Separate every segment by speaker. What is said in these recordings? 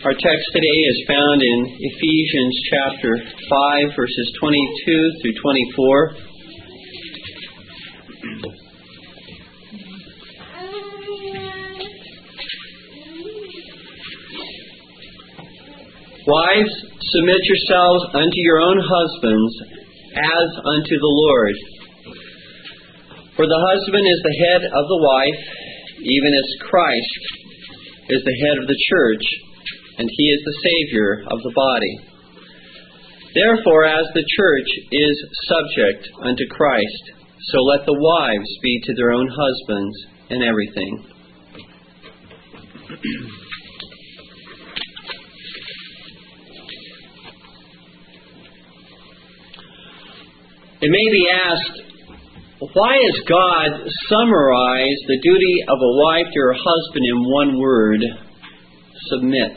Speaker 1: Our text today is found in Ephesians chapter 5, verses 22 through 24. Wives, submit yourselves unto your own husbands as unto the Lord. For the husband is the head of the wife, even as Christ is the head of the church, and he is the Savior of the body. Therefore, as the church is subject unto Christ, so let the wives be to their own husbands in everything. It may be asked, why has God summarized the duty of a wife to her husband in one word, submit?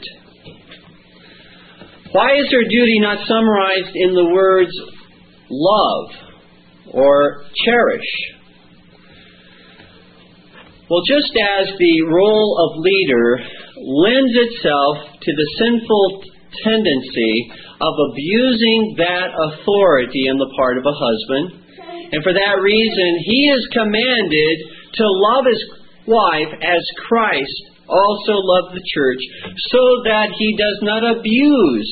Speaker 1: Why is her duty not summarized in the words love or cherish? Well, just as the role of leader lends itself to the sinful tendency of abusing that authority on the part of a husband. And for that reason, he is commanded to love his wife as Christ also loved the church, so that he does not abuse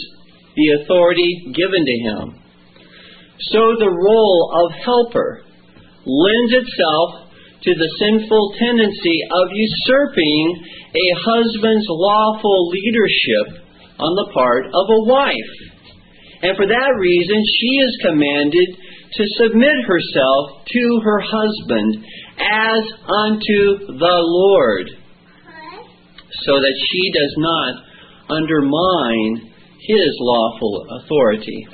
Speaker 1: the authority given to him. So the role of helper lends itself to the sinful tendency of usurping a husband's lawful leadership on the part of a wife. And for that reason, she is commanded to submit herself to her husband as unto the Lord, so that she does not undermine his lawful authority.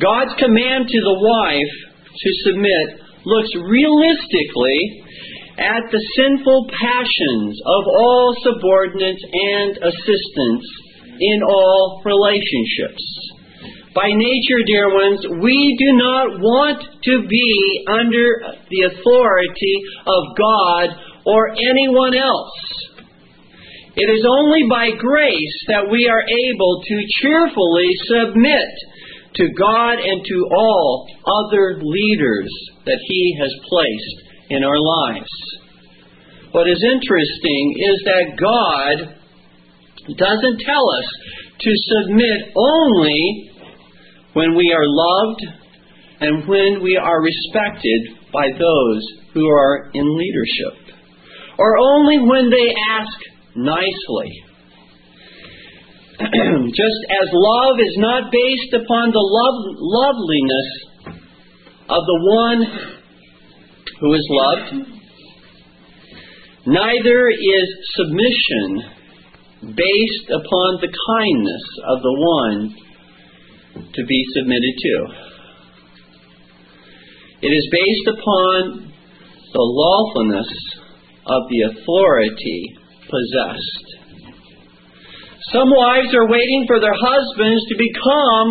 Speaker 1: God's command to the wife to submit looks realistically at the sinful passions of all subordinates and assistants in all relationships. By nature, dear ones, we do not want to be under the authority of God or anyone else. It is only by grace that we are able to cheerfully submit to God and to all other leaders that He has placed in our lives. What is interesting is that God doesn't tell us to submit only when we are loved and when we are respected by those who are in leadership, or only when they ask nicely. Just as love is not based upon the love, loveliness of the one who is loved, neither is submission based upon the kindness of the one to be submitted to. It is based upon the lawfulness of the authority possessed. Some wives are waiting for their husbands to become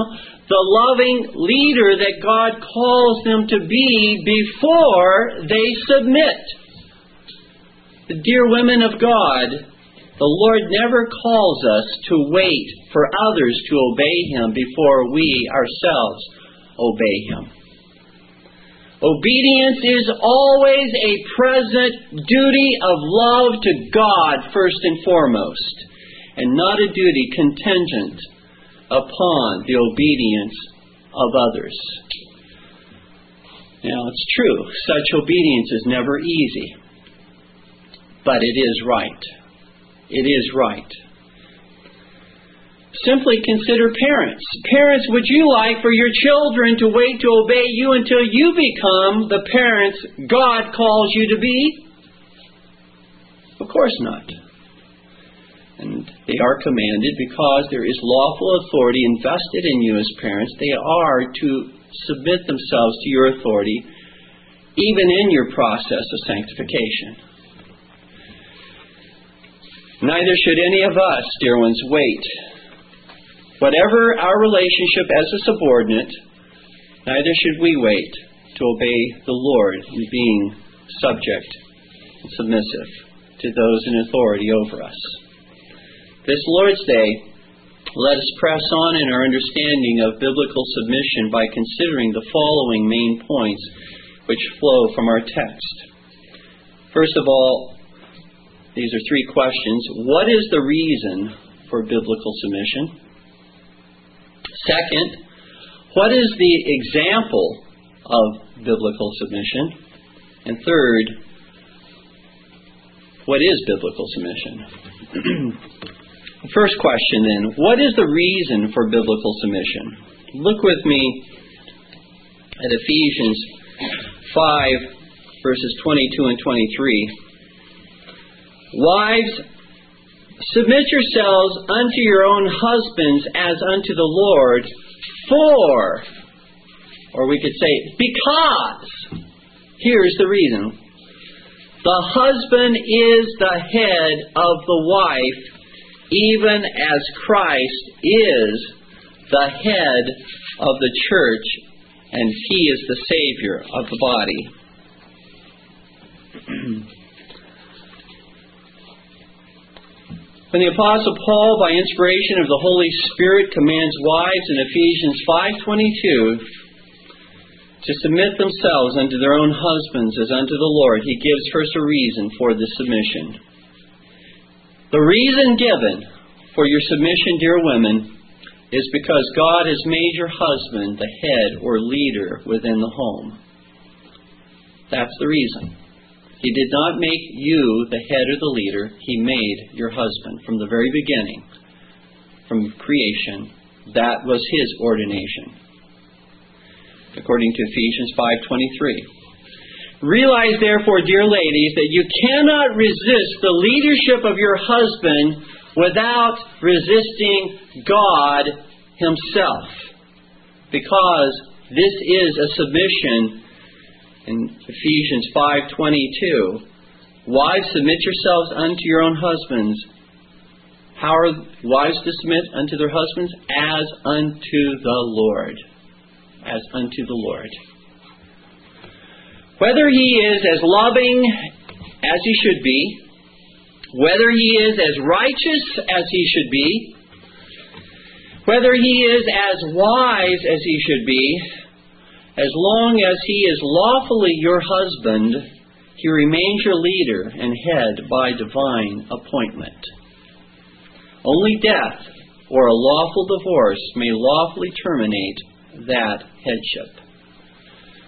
Speaker 1: the loving leader that God calls them to be before they submit. The dear women of God, the Lord never calls us to wait for others to obey Him before we ourselves obey Him. Obedience is always a present duty of love to God first and foremost, and not a duty contingent upon the obedience of others. Now, it's true, such obedience is never easy, but it is right it is right. Simply consider parents. Parents, would you like for your children to wait to obey you until you become the parents God calls you to be? Of course not. And they are commanded because there is lawful authority invested in you as parents. They are to submit themselves to your authority, even in your process of sanctification. Neither should any of us, dear ones, wait. Whatever our relationship as a subordinate, neither should we wait to obey the Lord in being subject and submissive to those in authority over us. This Lord's Day, let us press on in our understanding of biblical submission by considering the following main points which flow from our text. First of all, these are three questions. What is the reason for biblical submission? Second, what is the example of biblical submission? And third, what is biblical submission? First question then, what is the reason for biblical submission? Look with me at Ephesians 5, verses 22 and 23. Wives, submit yourselves unto your own husbands as unto the Lord, for, or we could say, because, here's the reason. The husband is the head of the wife, even as Christ is the head of the church, and he is the Savior of the body. when the apostle Paul by inspiration of the Holy Spirit commands wives in Ephesians 5:22 to submit themselves unto their own husbands as unto the Lord, he gives first a reason for this submission. The reason given for your submission, dear women, is because God has made your husband the head or leader within the home. That's the reason. He did not make you the head or the leader, He made your husband from the very beginning, from creation. That was His ordination according to Ephesians 5:23. Realize therefore, dear ladies, that you cannot resist the leadership of your husband without resisting God himself. Because this is a submission in Ephesians 5:22. Wives submit yourselves unto your own husbands. How are wives to submit unto their husbands? As unto the Lord as unto the Lord. Whether he is as loving as he should be, whether he is as righteous as he should be, whether he is as wise as he should be, as long as he is lawfully your husband, he remains your leader and head by divine appointment. Only death or a lawful divorce may lawfully terminate that headship.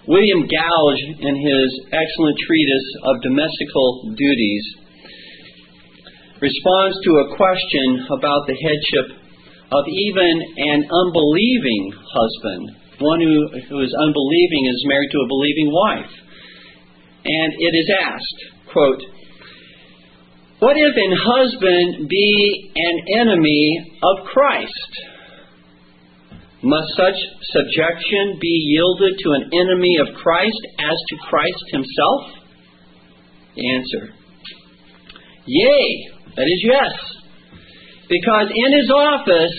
Speaker 1: William Gouge, in his excellent treatise of domestical duties, responds to a question about the headship of even an unbelieving husband, one who, who is unbelieving is married to a believing wife. And it is asked, quote, What if an husband be an enemy of Christ? Must such subjection be yielded to an enemy of Christ as to Christ himself? Answer Yea, that is yes. Because in his office,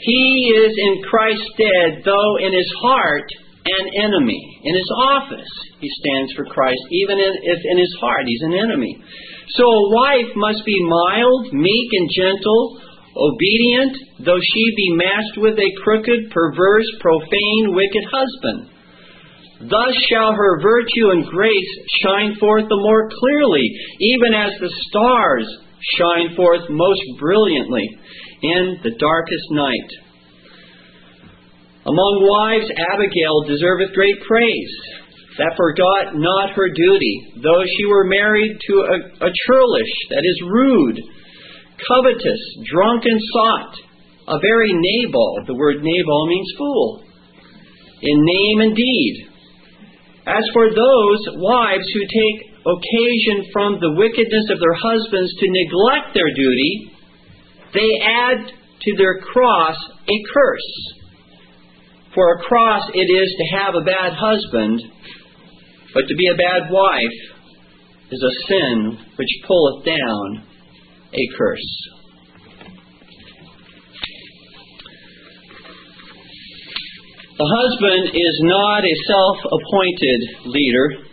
Speaker 1: he is in Christ's stead, though in his heart an enemy. In his office, he stands for Christ, even if in his heart he's an enemy. So a wife must be mild, meek, and gentle obedient, though she be matched with a crooked, perverse, profane, wicked husband. Thus shall her virtue and grace shine forth the more clearly, even as the stars shine forth most brilliantly in the darkest night. Among wives, Abigail deserveth great praise, that forgot not her duty, though she were married to a, a churlish, that is rude, covetous, drunken sot, a very Nabal. The word Nabal means fool, in name and deed. As for those wives who take occasion from the wickedness of their husbands to neglect their duty, they add to their cross a curse. For a cross it is to have a bad husband, but to be a bad wife is a sin which pulleth down a curse. The husband is not a self appointed leader.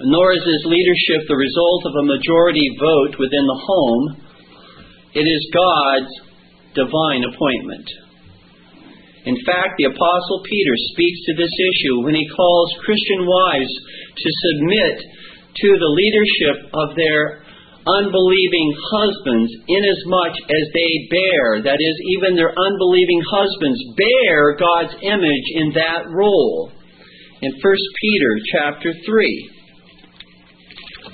Speaker 1: nor is his leadership the result of a majority vote within the home. It is God's divine appointment. In fact, the Apostle Peter speaks to this issue when he calls Christian wives to submit to the leadership of their unbelieving husbands inasmuch as they bear, that is, even their unbelieving husbands bear God's image in that role. In 1 Peter chapter 3,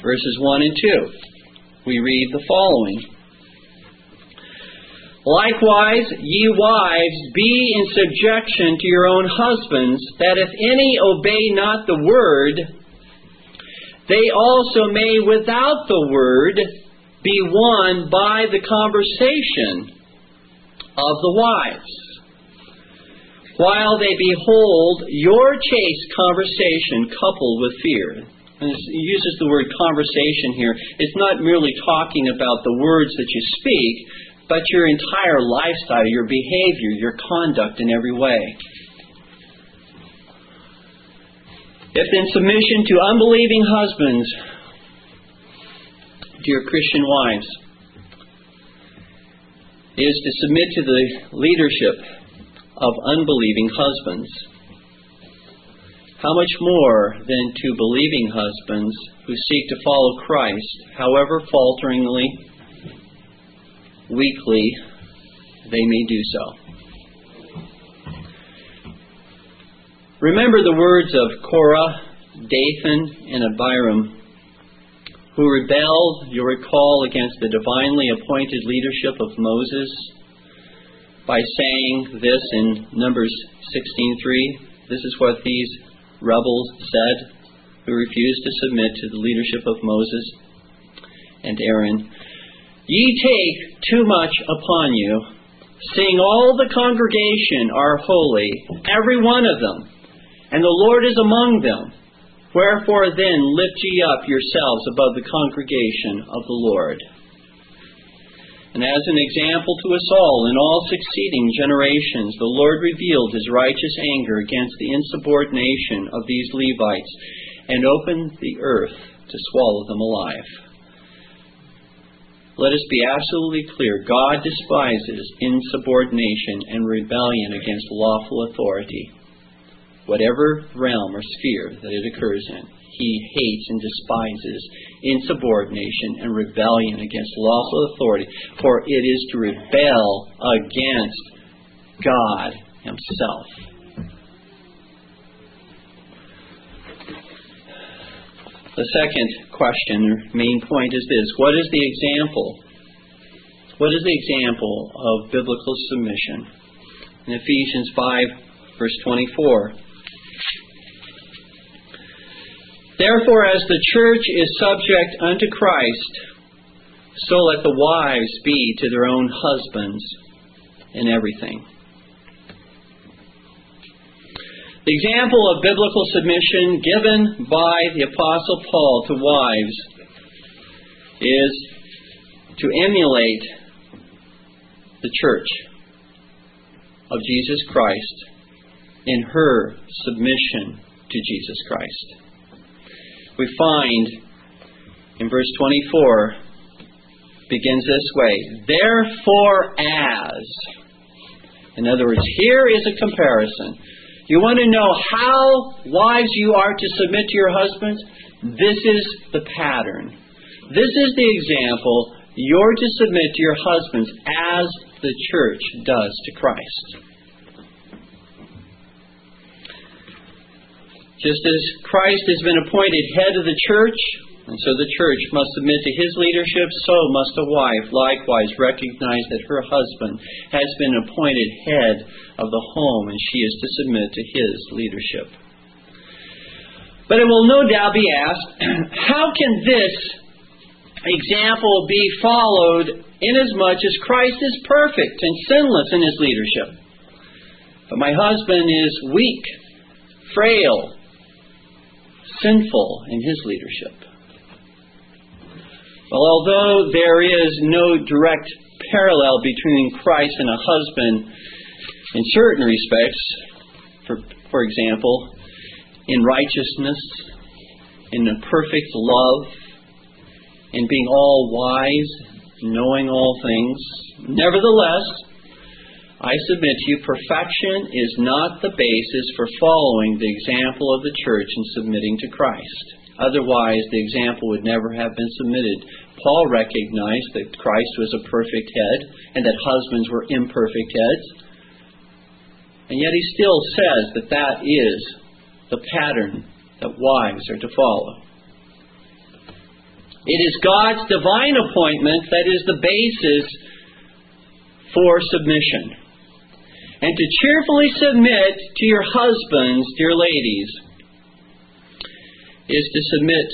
Speaker 1: verses 1 and 2, we read the following. Likewise, ye wives, be in subjection to your own husbands, that if any obey not the word, they also may, without the word, be won by the conversation of the wives. While they behold your chaste conversation coupled with fear. And it uses the word conversation here. It's not merely talking about the words that you speak, but your entire lifestyle, your behavior, your conduct in every way. If in submission to unbelieving husbands, dear Christian wives, is to submit to the leadership of unbelieving husbands, how much more than to believing husbands who seek to follow Christ, however falteringly, weakly they may do so? Remember the words of Korah, Dathan, and Abiram, who rebelled, you recall, against the divinely appointed leadership of Moses by saying this in Numbers 16:3. This is what these rebels said who refused to submit to the leadership of Moses and Aaron. Ye take too much upon you, seeing all the congregation are holy, every one of them and the Lord is among them. Wherefore then lift ye up yourselves above the congregation of the Lord. And as an example to us all in all succeeding generations, the Lord revealed his righteous anger against the insubordination of these Levites and opened the earth to swallow them alive. Let us be absolutely clear God despises insubordination and rebellion against lawful authority whatever realm or sphere that it occurs in. He hates and despises insubordination and rebellion against lawful authority, for it is to rebel against God Himself. The second question, or main point, is this What is the example? What is the example of biblical submission? In Ephesians 5, verse 24, Therefore, as the church is subject unto Christ, so let the wives be to their own husbands in everything. The example of biblical submission given by the Apostle Paul to wives is to emulate the church of Jesus Christ in her submission to Jesus Christ we find in verse 24 begins this way Therefore, as. In other words, here is a comparison. You want to know how wives you are to submit to your husbands? This is the pattern. This is the example. You're to submit to your husbands as the church does to Christ. Just as Christ has been appointed head of the church, and so the church must submit to his leadership, so must a wife likewise recognize that her husband has been appointed head of the home and she is to submit to his leadership. But it will no doubt be asked, how can this example be followed inasmuch as Christ is perfect and sinless in his leadership? But my husband is weak, frail, sinful in his leadership. Well, although there is no direct parallel between Christ and a husband in certain respects, for, for example, in righteousness, in a perfect love, in being all wise, knowing all things. Nevertheless, I submit to you, perfection is not the basis for following the example of the church and submitting to Christ. Otherwise, the example would never have been submitted. Paul recognized that Christ was a perfect head and that husbands were imperfect heads. And yet he still says that that is the pattern that wives are to follow. It is God's divine appointment that is the basis for submission. And to cheerfully submit to your husbands, dear ladies, is to submit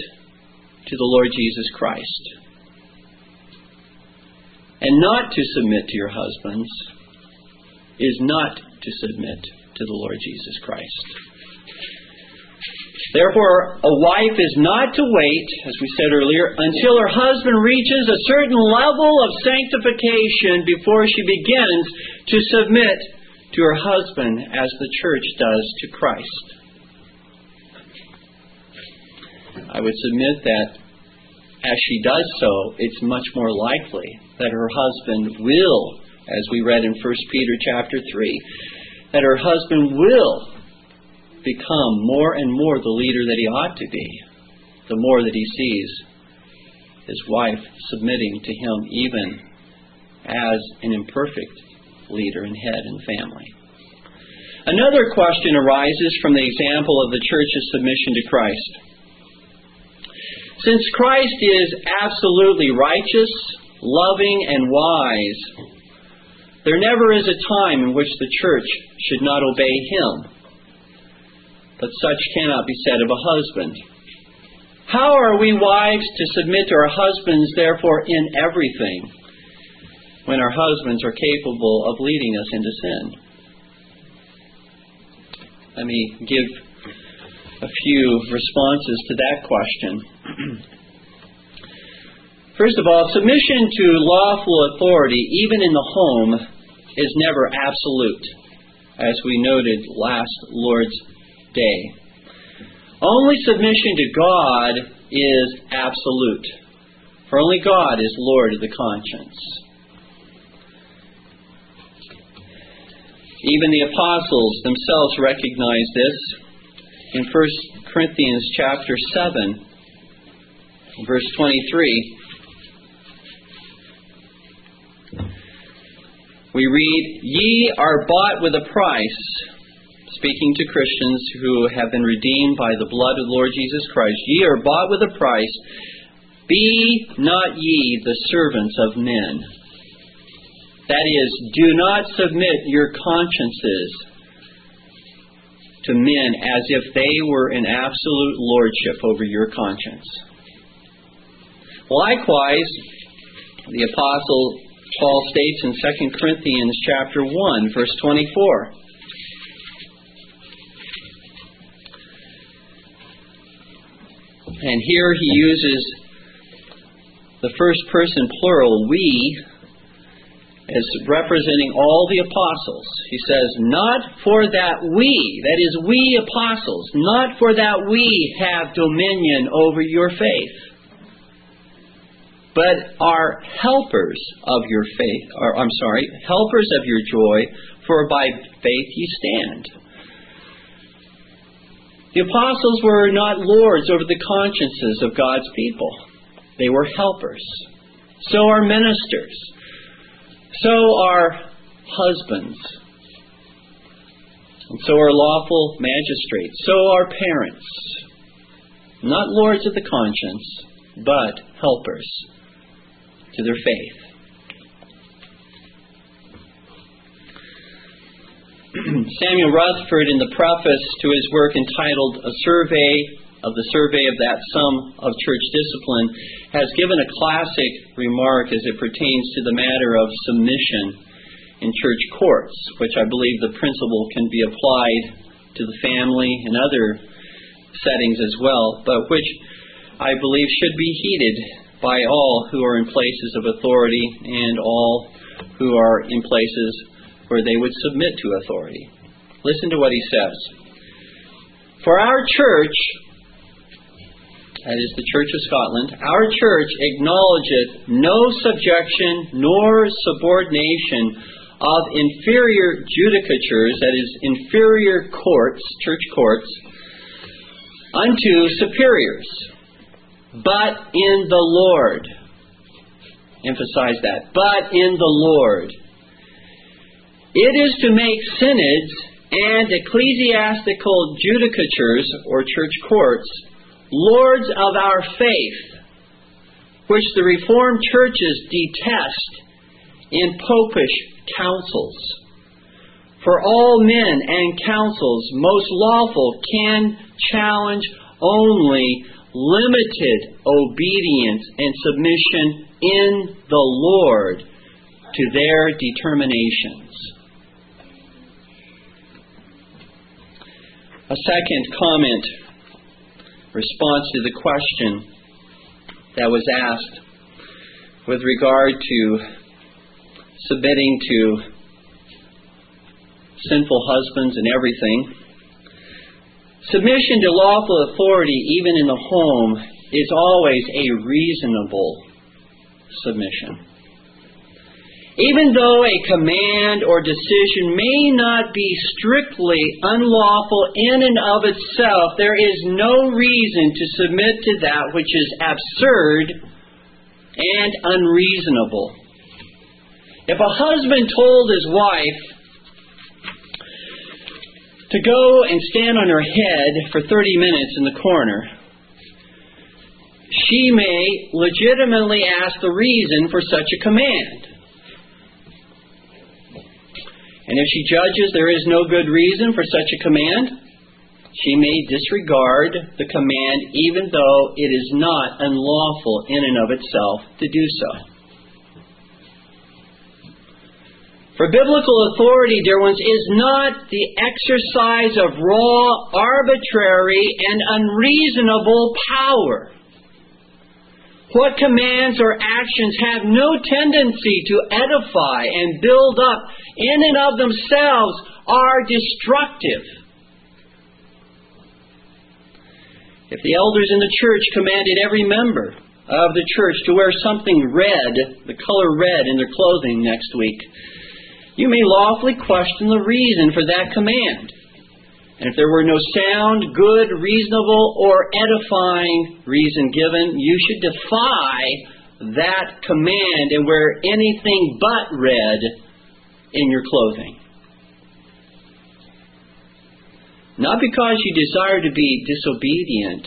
Speaker 1: to the Lord Jesus Christ. And not to submit to your husbands is not to submit to the Lord Jesus Christ. Therefore, a wife is not to wait, as we said earlier, until her husband reaches a certain level of sanctification before she begins to submit to her husband as the church does to Christ. I would submit that as she does so, it's much more likely that her husband will, as we read in 1 Peter chapter 3, that her husband will become more and more the leader that he ought to be, the more that he sees his wife submitting to him even as an imperfect leader and head in the family. Another question arises from the example of the church's submission to Christ. Since Christ is absolutely righteous, loving, and wise, there never is a time in which the church should not obey him but such cannot be said of a husband. How are we wives to submit to our husbands, therefore, in everything, when our husbands are capable of leading us into sin? Let me give a few responses to that question. First of all, submission to lawful authority, even in the home, is never absolute, as we noted last Lord's day. Only submission to God is absolute, for only God is Lord of the conscience. Even the apostles themselves recognize this in 1 Corinthians chapter 7 verse 23 we read ye are bought with a price speaking to Christians who have been redeemed by the blood of the Lord Jesus Christ. Ye are bought with a price. Be not ye the servants of men. That is, do not submit your consciences to men as if they were in absolute lordship over your conscience. Likewise, the apostle Paul states in 2 Corinthians chapter 1 verse 24 And here he uses the first person plural, we, as representing all the apostles. He says, Not for that we, that is, we apostles, not for that we have dominion over your faith, but are helpers of your faith, or I'm sorry, helpers of your joy, for by faith ye stand. The apostles were not lords over the consciences of God's people. They were helpers. So are ministers. So are husbands. And so are lawful magistrates. So are parents. Not lords of the conscience, but helpers to their faith. Samuel Rutherford, in the preface to his work entitled A Survey of the Survey of That Sum of Church Discipline, has given a classic remark as it pertains to the matter of submission in church courts, which I believe the principle can be applied to the family and other settings as well, but which I believe should be heeded by all who are in places of authority and all who are in places where they would submit to authority. Listen to what he says. For our church that is the Church of Scotland, our church acknowledgeth no subjection nor subordination of inferior judicatures, that is, inferior courts, church courts, unto superiors, but in the Lord. Emphasize that. But in the Lord. It is to make synods and ecclesiastical judicatures, or church courts, lords of our faith, which the Reformed churches detest in popish councils. For all men and councils most lawful can challenge only limited obedience and submission in the Lord to their determinations. A second comment, response to the question that was asked with regard to submitting to sinful husbands and everything. Submission to lawful authority, even in the home, is always a reasonable submission. Even though a command or decision may not be strictly unlawful in and of itself, there is no reason to submit to that which is absurd and unreasonable. If a husband told his wife to go and stand on her head for 30 minutes in the corner, she may legitimately ask the reason for such a command. And if she judges there is no good reason for such a command, she may disregard the command even though it is not unlawful in and of itself to do so. For biblical authority, dear ones, is not the exercise of raw, arbitrary, and unreasonable power. What commands or actions have no tendency to edify and build up in and of themselves are destructive. If the elders in the church commanded every member of the church to wear something red, the color red, in their clothing next week, you may lawfully question the reason for that command. And if there were no sound, good, reasonable, or edifying reason given, you should defy that command and wear anything but red in your clothing. Not because you desire to be disobedient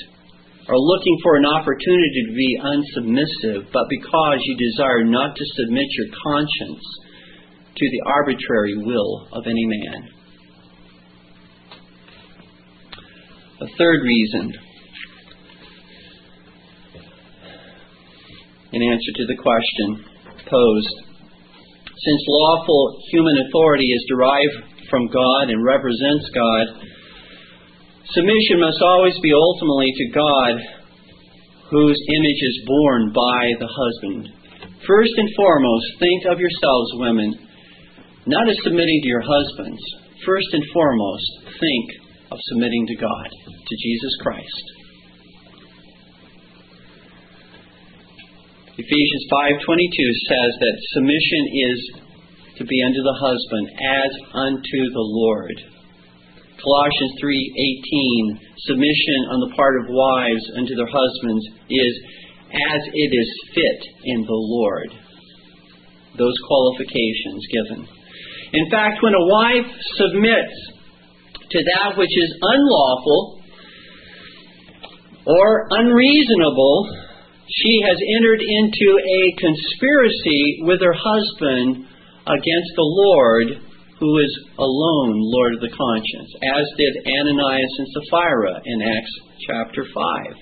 Speaker 1: or looking for an opportunity to be unsubmissive, but because you desire not to submit your conscience to the arbitrary will of any man. A third reason, in answer to the question posed, since lawful human authority is derived from God and represents God, submission must always be ultimately to God, whose image is borne by the husband. First and foremost, think of yourselves, women, not as submitting to your husbands. First and foremost, think of submitting to God, to Jesus Christ. Ephesians 5:22 says that submission is to be unto the husband as unto the Lord. Colossians 3:18 submission on the part of wives unto their husbands is as it is fit in the Lord. Those qualifications given. In fact, when a wife submits to that which is unlawful or unreasonable, she has entered into a conspiracy with her husband against the Lord, who is alone Lord of the conscience, as did Ananias and Sapphira in Acts chapter 5.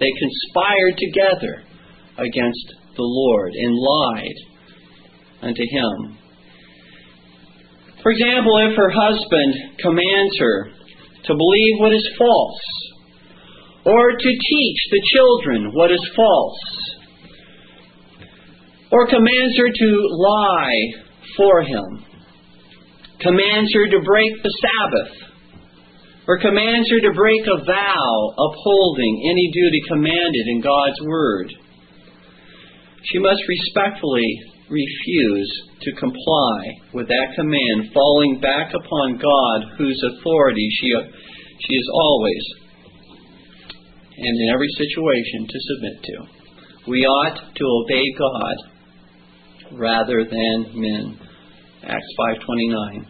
Speaker 1: They conspired together against the Lord and lied unto him. For example, if her husband commands her to believe what is false, or to teach the children what is false, or commands her to lie for him, commands her to break the Sabbath, or commands her to break a vow upholding any duty commanded in God's Word. She must respectfully refuse to comply with that command, falling back upon God, whose authority she, she is always and in every situation to submit to. We ought to obey God rather than men. Acts 5:29.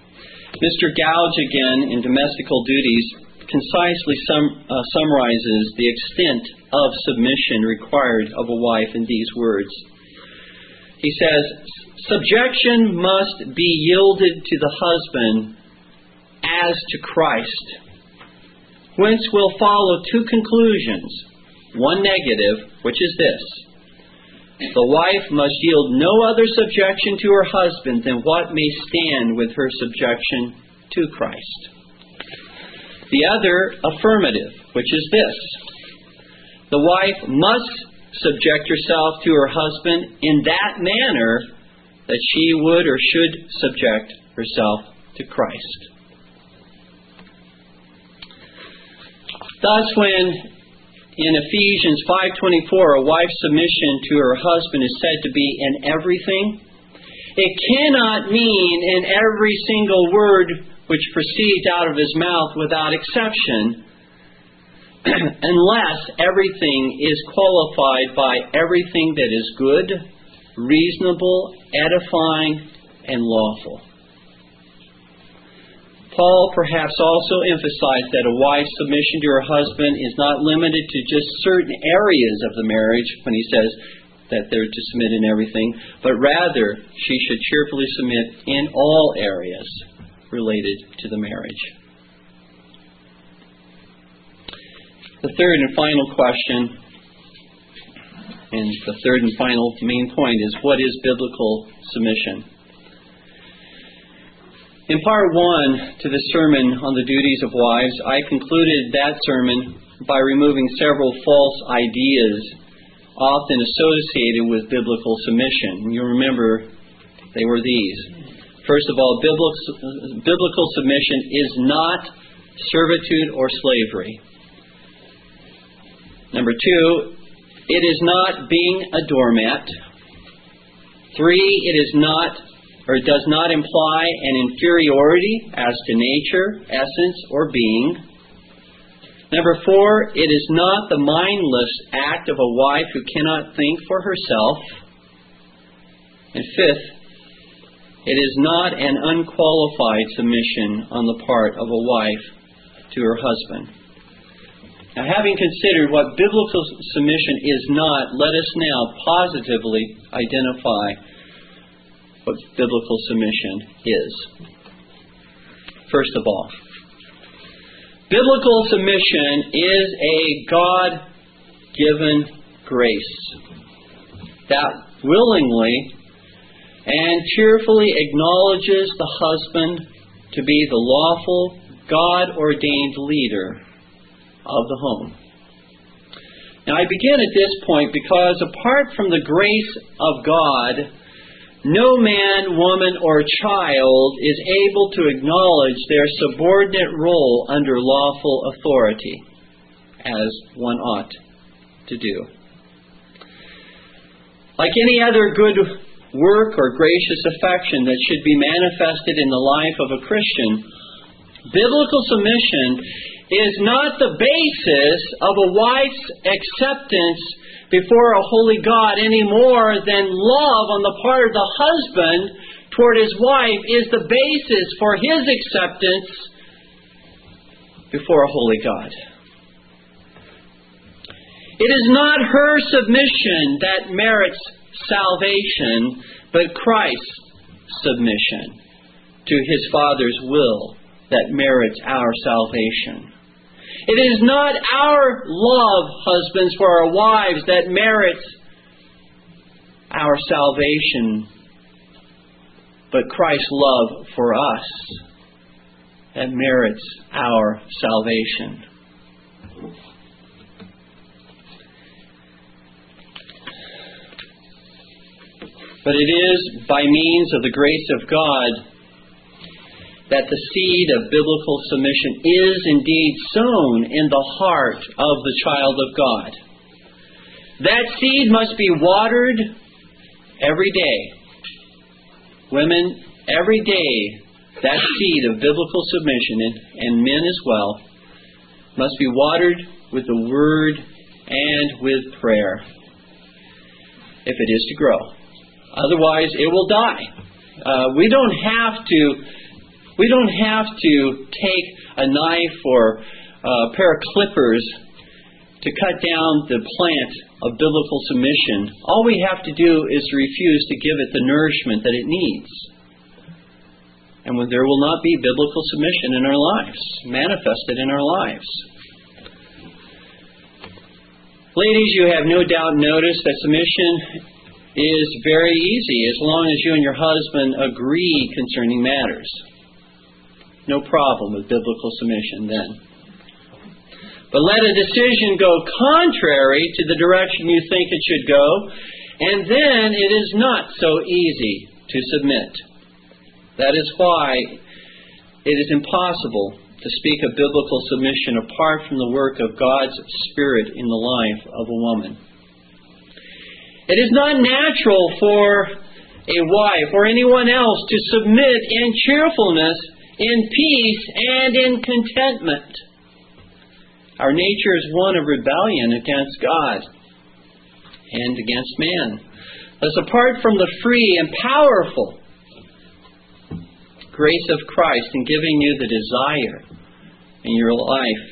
Speaker 1: Mr. Gouge again in Domestical Duties concisely sum, uh, summarizes the extent of submission required of a wife in these words. He says, Subjection must be yielded to the husband as to Christ. Whence will follow two conclusions. One negative, which is this the wife must yield no other subjection to her husband than what may stand with her subjection to Christ. The other affirmative, which is this the wife must subject herself to her husband in that manner that she would or should subject herself to Christ. Thus, when in Ephesians 5:24 a wife's submission to her husband is said to be in everything. It cannot mean in every single word which proceeds out of his mouth without exception unless everything is qualified by everything that is good, reasonable, edifying, and lawful. Paul perhaps also emphasized that a wife's submission to her husband is not limited to just certain areas of the marriage when he says that they're to submit in everything, but rather she should cheerfully submit in all areas related to the marriage. The third and final question, and the third and final main point, is what is biblical submission? In part one to the sermon on the duties of wives, I concluded that sermon by removing several false ideas often associated with biblical submission. You remember they were these. First of all, biblical, biblical submission is not servitude or slavery. Number two, it is not being a doormat. Three, it is not or does not imply an inferiority as to nature, essence, or being. Number four, it is not the mindless act of a wife who cannot think for herself. And fifth, it is not an unqualified submission on the part of a wife to her husband. Now, having considered what biblical submission is not, let us now positively identify what biblical submission is. First of all, biblical submission is a God given grace that willingly and cheerfully acknowledges the husband to be the lawful, God ordained leader of the home. Now, I begin at this point because apart from the grace of God, no man, woman, or child is able to acknowledge their subordinate role under lawful authority, as one ought to do. Like any other good work or gracious affection that should be manifested in the life of a Christian, biblical submission is not the basis of a wife's acceptance before a holy God any more than love on the part of the husband toward his wife is the basis for his acceptance before a holy God. It is not her submission that merits salvation, but Christ's submission to his Father's will that merits our salvation. It is not our love, husbands, for our wives that merits our salvation, but Christ's love for us that merits our salvation. But it is by means of the grace of God that the seed of biblical submission is indeed sown in the heart of the child of God. That seed must be watered every day. Women, every day, that seed of biblical submission, and, and men as well, must be watered with the Word and with prayer if it is to grow. Otherwise, it will die. Uh, we don't have to. We don't have to take a knife or uh, a pair of clippers to cut down the plant of biblical submission. All we have to do is refuse to give it the nourishment that it needs. And when there will not be biblical submission in our lives, manifested in our lives. Ladies, you have no doubt noticed that submission is very easy as long as you and your husband agree concerning matters. No problem with biblical submission then. But let a decision go contrary to the direction you think it should go, and then it is not so easy to submit. That is why it is impossible to speak of biblical submission apart from the work of God's Spirit in the life of a woman. It is not natural for a wife or anyone else to submit in cheerfulness, in peace, and in contentment. Our nature is one of rebellion against God and against man. Thus, apart from the free and powerful grace of Christ in giving you the desire in your life.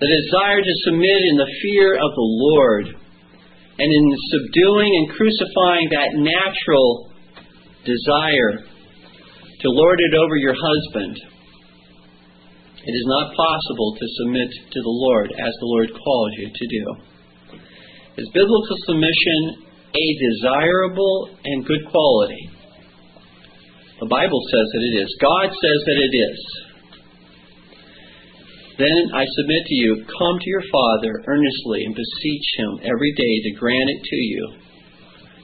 Speaker 1: The desire to submit in the fear of the Lord and in subduing and crucifying that natural desire to lord it over your husband. It is not possible to submit to the Lord as the Lord calls you to do. Is biblical submission a desirable and good quality? The Bible says that it is. God says that it is. Then I submit to you, come to your Father earnestly and beseech him every day to grant it to you.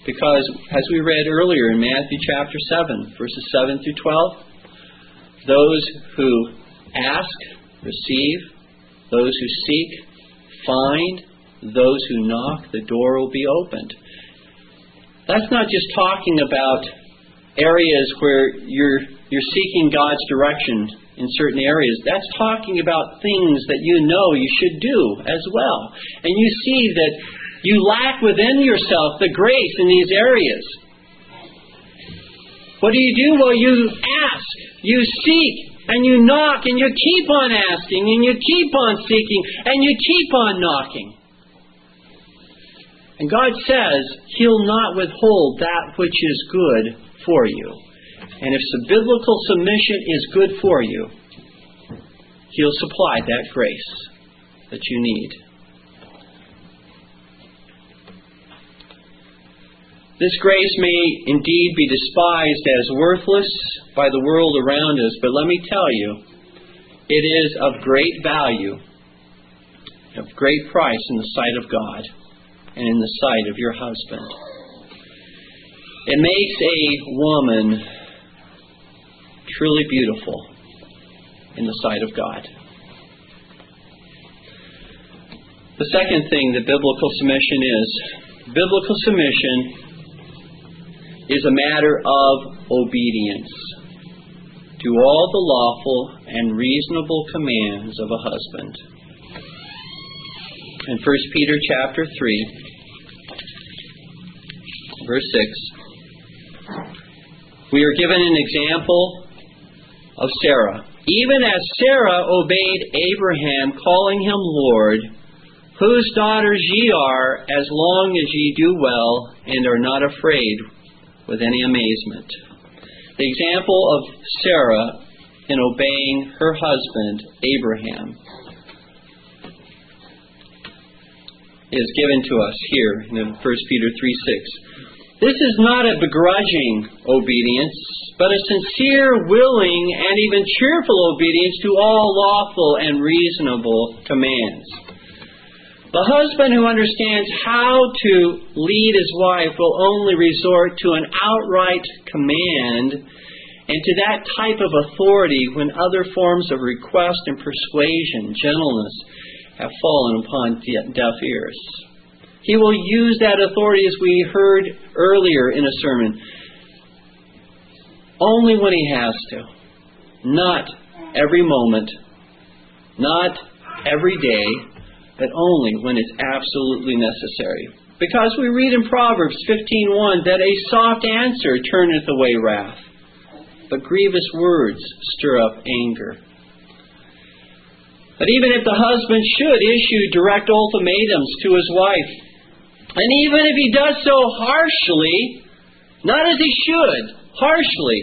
Speaker 1: Because, as we read earlier in Matthew chapter 7, verses 7 through 12, those who ask, receive, those who seek, find, those who knock, the door will be opened. That's not just talking about areas where you're you're seeking God's direction in certain areas. That's talking about things that you know you should do as well. And you see that you lack within yourself the grace in these areas. What do you do? Well, you ask, you seek, and you knock, and you keep on asking, and you keep on seeking, and you keep on knocking. And God says He'll not withhold that which is good for you. And if biblical submission is good for you, He'll supply that grace that you need. This grace may indeed be despised as worthless by the world around us, but let me tell you, it is of great value, of great price in the sight of God and in the sight of your husband. It makes a woman truly beautiful in the sight of God. The second thing that biblical submission is biblical submission is a matter of obedience to all the lawful and reasonable commands of a husband. In 1 Peter chapter 3, verse 6, we are given an example of Sarah. Even as Sarah obeyed Abraham, calling him Lord, whose daughters ye are, as long as ye do well and are not afraid with any amazement. The example of Sarah in obeying her husband, Abraham, is given to us here in 1 Peter 3 6. This is not a begrudging obedience, but a sincere, willing, and even cheerful obedience to all lawful and reasonable commands. The husband who understands how to lead his wife will only resort to an outright command and to that type of authority when other forms of request and persuasion, gentleness, have fallen upon deaf ears. He will use that authority as we heard earlier in a sermon, only when he has to, not every moment, not every day, but only when it's absolutely necessary. Because we read in Proverbs 15:1 that a soft answer turneth away wrath, but grievous words stir up anger. But even if the husband should issue direct ultimatums to his wife, and even if he does so harshly, not as he should, harshly,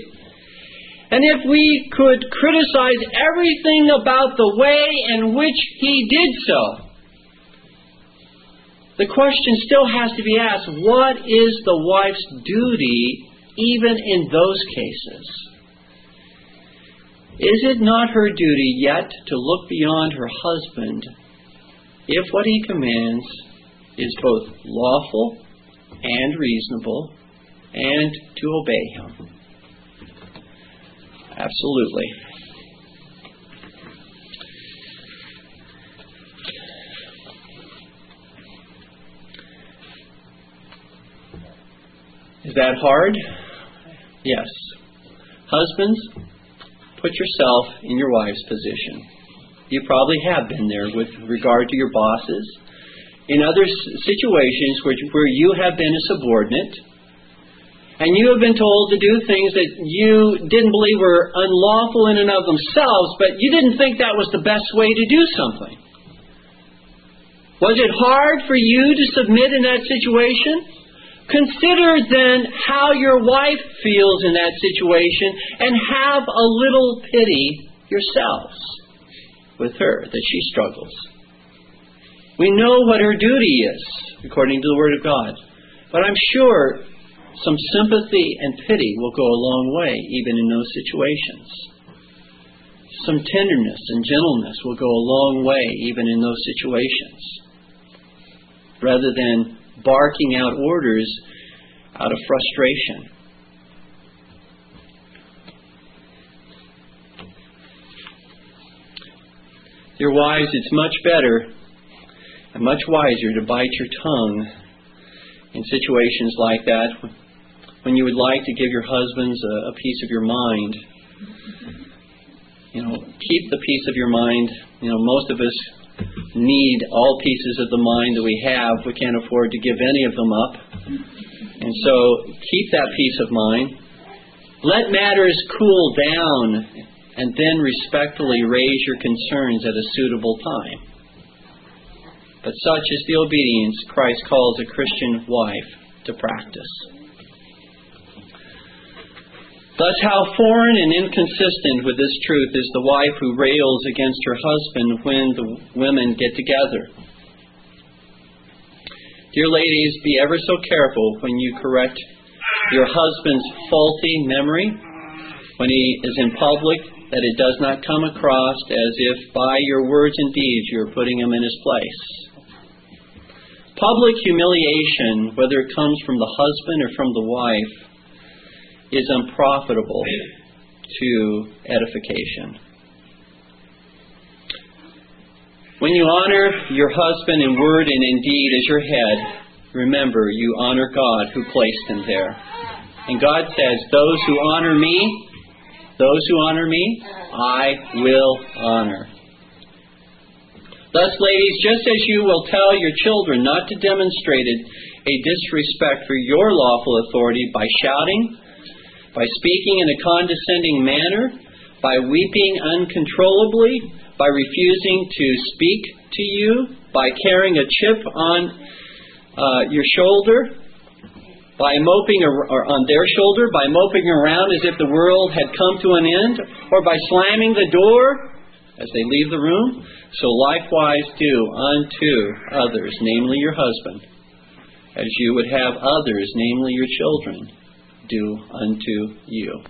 Speaker 1: and if we could criticize everything about the way in which he did so, the question still has to be asked what is the wife's duty even in those cases? Is it not her duty yet to look beyond her husband if what he commands is both lawful and reasonable and to obey him? Absolutely. Is that hard? Yes. Husbands, put yourself in your wife's position. You probably have been there with regard to your bosses. In other situations where, where you have been a subordinate, and you have been told to do things that you didn't believe were unlawful in and of themselves, but you didn't think that was the best way to do something. Was it hard for you to submit in that situation? Consider then how your wife feels in that situation and have a little pity yourselves with her that she struggles. We know what her duty is, according to the Word of God. But I'm sure some sympathy and pity will go a long way, even in those situations. Some tenderness and gentleness will go a long way, even in those situations. Rather than barking out orders out of frustration. Dear wives, it's much better and much wiser to bite your tongue in situations like that when you would like to give your husbands a, a piece of your mind. You know, keep the piece of your mind. You know, most of us need all pieces of the mind that we have. We can't afford to give any of them up. And so keep that peace of mind. Let matters cool down and then respectfully raise your concerns at a suitable time. But such is the obedience Christ calls a Christian wife to practice. Thus, how foreign and inconsistent with this truth is the wife who rails against her husband when the women get together. Dear ladies, be ever so careful when you correct your husband's faulty memory when he is in public, that it does not come across as if by your words and deeds you are putting him in his place. Public humiliation, whether it comes from the husband or from the wife, is unprofitable to edification. When you honor your husband in word and in deed as your head, remember you honor God who placed him there. And God says, Those who honor me, those who honor me, I will honor. Thus, ladies, just as you will tell your children not to demonstrate a disrespect for your lawful authority by shouting, by speaking in a condescending manner, by weeping uncontrollably, by refusing to speak to you, by carrying a chip on uh, your shoulder, by moping or, or on their shoulder, by moping around as if the world had come to an end, or by slamming the door as they leave the room, so likewise do unto others, namely your husband, as you would have others, namely your children, do unto you.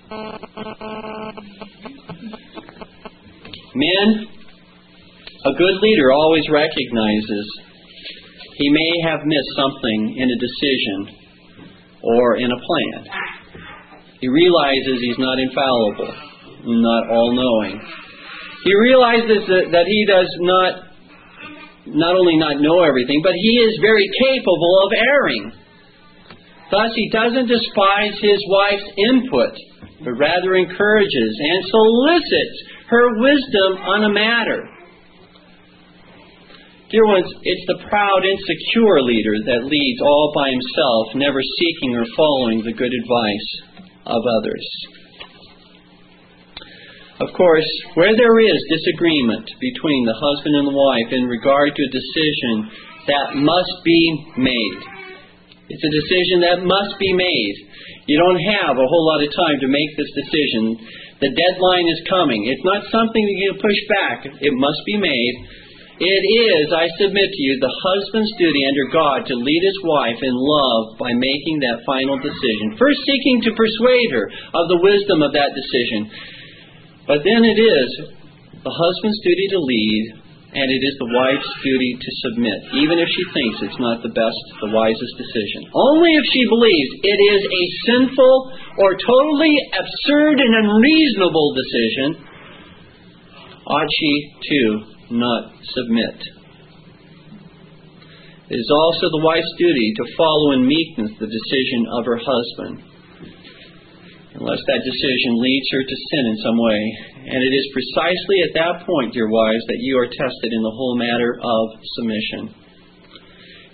Speaker 1: Men, a good leader always recognizes he may have missed something in a decision or in a plan. He realizes he's not infallible, not all knowing. He realizes that, that he does not not only not know everything, but he is very capable of erring. Thus, he doesn't despise his wife's input, but rather encourages and solicits her wisdom on a matter. Dear ones, it's the proud, insecure leader that leads all by himself, never seeking or following the good advice of others. Of course, where there is disagreement between the husband and the wife in regard to a decision that must be made, it's a decision that must be made. You don't have a whole lot of time to make this decision. The deadline is coming. It's not something that you push back. It must be made. It is, I submit to you, the husband's duty under God to lead his wife in love by making that final decision. First, seeking to persuade her of the wisdom of that decision. But then it is the husband's duty to lead, and it is the wife's duty to submit, even if she thinks it's not the best, the wisest decision. Only if she believes it is a sinful or totally absurd and unreasonable decision ought she to not submit. It is also the wife's duty to follow in meekness the decision of her husband unless that decision leads her to sin in some way. And it is precisely at that point, dear wives, that you are tested in the whole matter of submission.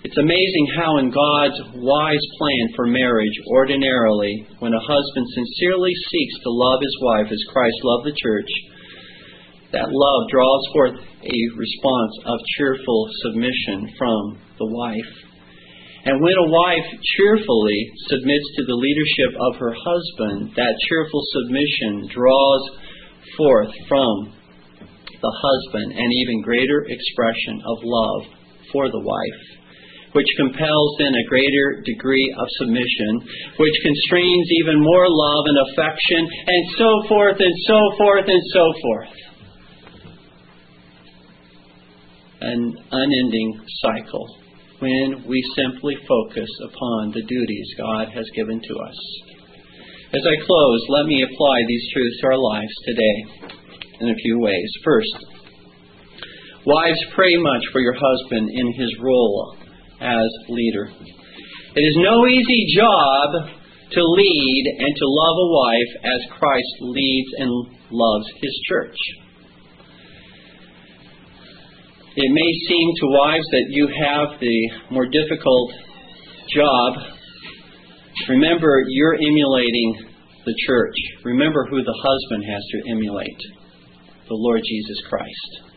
Speaker 1: It's amazing how, in God's wise plan for marriage, ordinarily, when a husband sincerely seeks to love his wife as Christ loved the church, that love draws forth a response of cheerful submission from the wife. And when a wife cheerfully submits to the leadership of her husband, that cheerful submission draws forth from the husband an even greater expression of love for the wife, which compels then a greater degree of submission, which constrains even more love and affection, and so forth and so forth and so forth. An unending cycle when we simply focus upon the duties God has given to us. As I close, let me apply these truths to our lives today in a few ways. First, wives, pray much for your husband in his role as leader. It is no easy job to lead and to love a wife as Christ leads and loves his church. It may seem to wives that you have the more difficult job. Remember, you're emulating the church. Remember who the husband has to emulate the Lord Jesus Christ.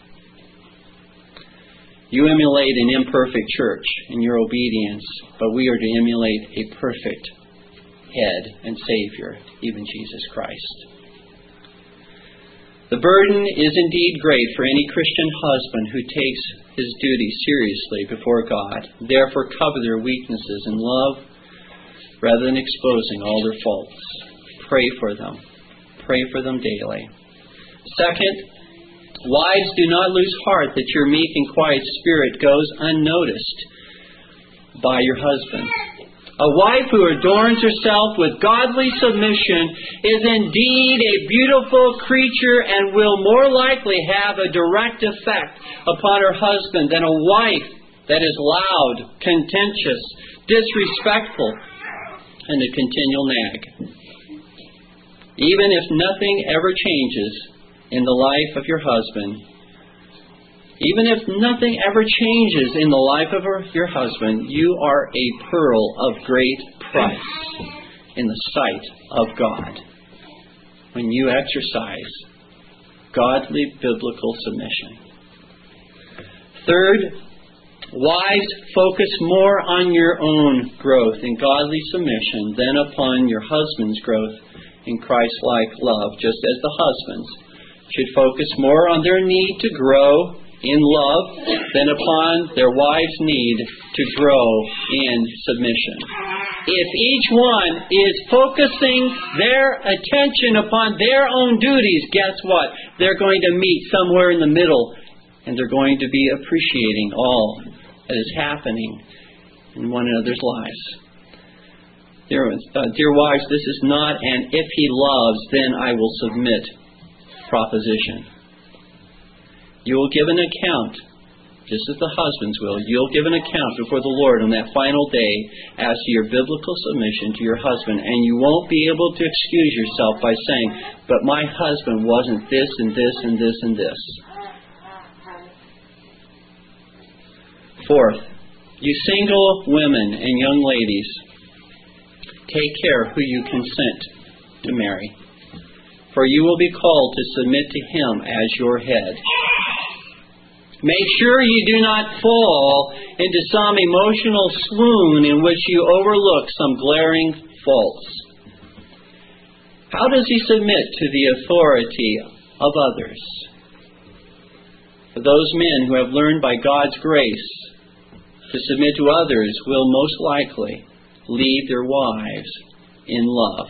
Speaker 1: You emulate an imperfect church in your obedience, but we are to emulate a perfect head and Savior, even Jesus Christ. The burden is indeed great for any Christian husband who takes his duty seriously before God. Therefore, cover their weaknesses in love rather than exposing all their faults. Pray for them. Pray for them daily. Second, wives, do not lose heart that your meek and quiet spirit goes unnoticed by your husband. A wife who adorns herself with godly submission is indeed a beautiful creature and will more likely have a direct effect upon her husband than a wife that is loud, contentious, disrespectful, and a continual nag. Even if nothing ever changes in the life of your husband, even if nothing ever changes in the life of your husband, you are a pearl of great price in the sight of God when you exercise godly biblical submission. Third, wives focus more on your own growth in godly submission than upon your husband's growth in Christ like love, just as the husbands should focus more on their need to grow in love than upon their wives' need to grow in submission. If each one is focusing their attention upon their own duties, guess what? They're going to meet somewhere in the middle and they're going to be appreciating all that is happening in one another's lives. Dear, uh, dear wives, this is not an if he loves, then I will submit proposition. You will give an account, just as the husbands will. You'll give an account before the Lord on that final day as to your biblical submission to your husband, and you won't be able to excuse yourself by saying, But my husband wasn't this and this and this and this. Fourth, you single women and young ladies, take care who you consent to marry, for you will be called to submit to him as your head. Make sure you do not fall into some emotional swoon in which you overlook some glaring faults. How does he submit to the authority of others? For those men who have learned by God's grace to submit to others will most likely lead their wives in love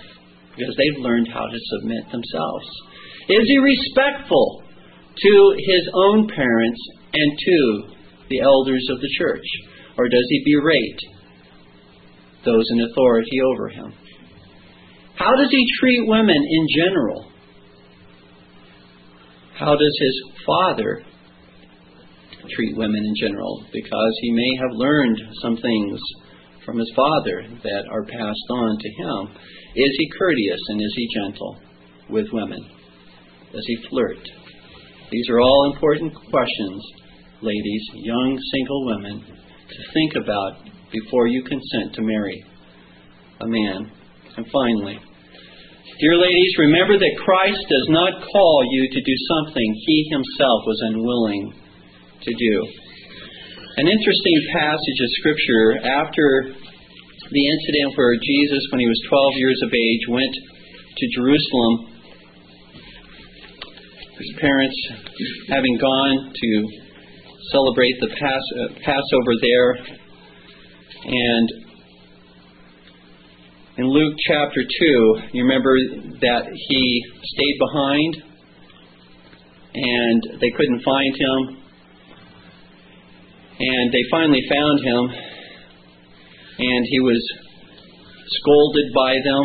Speaker 1: because they've learned how to submit themselves. Is he respectful to his own parents and to the elders of the church? Or does he berate those in authority over him? How does he treat women in general? How does his father treat women in general? Because he may have learned some things from his father that are passed on to him. Is he courteous and is he gentle with women? Does he flirt? These are all important questions, ladies, young single women, to think about before you consent to marry a man. And finally, dear ladies, remember that Christ does not call you to do something he himself was unwilling to do. An interesting passage of Scripture after the incident where Jesus, when he was 12 years of age, went to Jerusalem. His parents, having gone to celebrate the Pass, uh, Passover there, and in Luke chapter 2, you remember that he stayed behind and they couldn't find him. And they finally found him, and he was scolded by them,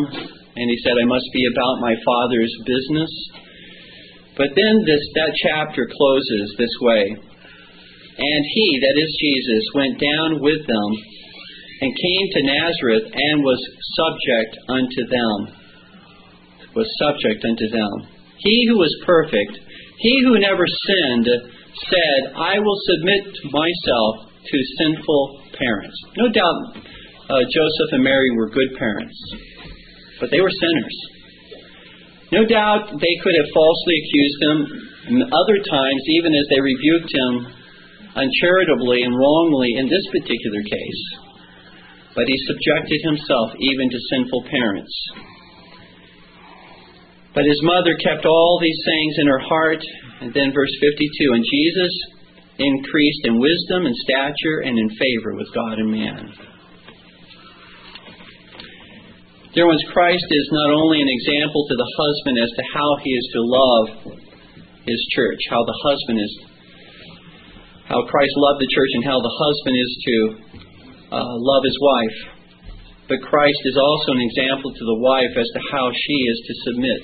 Speaker 1: and he said, I must be about my father's business. But then this, that chapter closes this way. And he, that is Jesus, went down with them and came to Nazareth and was subject unto them. Was subject unto them. He who was perfect, he who never sinned, said, I will submit myself to sinful parents. No doubt uh, Joseph and Mary were good parents, but they were sinners. No doubt they could have falsely accused him other times, even as they rebuked him uncharitably and wrongly in this particular case. But he subjected himself even to sinful parents. But his mother kept all these sayings in her heart. And then verse 52 And Jesus increased in wisdom and stature and in favor with God and man. Dear ones, Christ is not only an example to the husband as to how he is to love his church, how the husband is, how Christ loved the church, and how the husband is to uh, love his wife. But Christ is also an example to the wife as to how she is to submit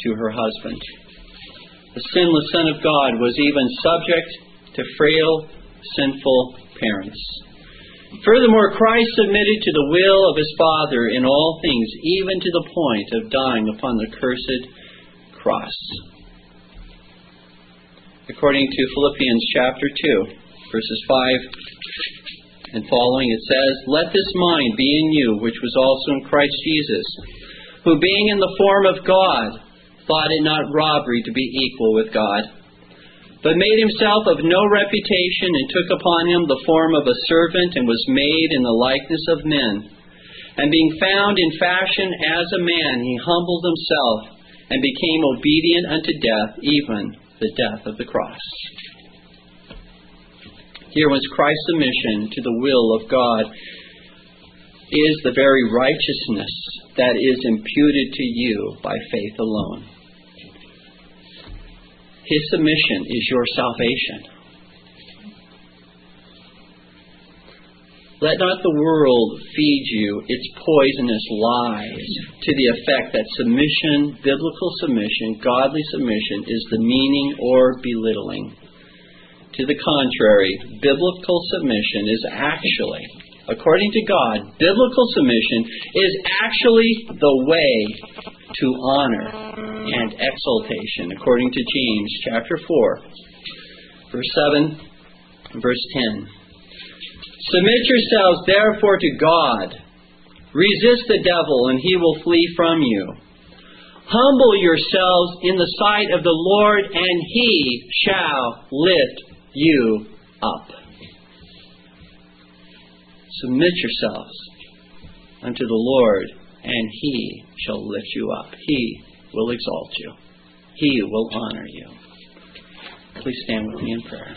Speaker 1: to her husband. The sinless Son of God was even subject to frail, sinful parents. Furthermore, Christ submitted to the will of his Father in all things, even to the point of dying upon the cursed cross. According to Philippians chapter 2, verses 5 and following, it says, Let this mind be in you, which was also in Christ Jesus, who being in the form of God, thought it not robbery to be equal with God, but made himself of no reputation, and took upon him the form of a servant, and was made in the likeness of men. And being found in fashion as a man, he humbled himself, and became obedient unto death, even the death of the cross. Here was Christ's submission to the will of God is the very righteousness that is imputed to you by faith alone. His submission is your salvation. Let not the world feed you its poisonous lies to the effect that submission, biblical submission, godly submission, is the meaning or belittling. To the contrary, biblical submission is actually, according to God, biblical submission is actually the way to honor and exaltation, according to James chapter 4, verse 7, verse 10. Submit yourselves therefore to God. Resist the devil, and he will flee from you. Humble yourselves in the sight of the Lord, and he shall lift you up. Submit yourselves unto the Lord, and he shall lift you up. He will exalt you. He will honor you. Please stand with me in prayer.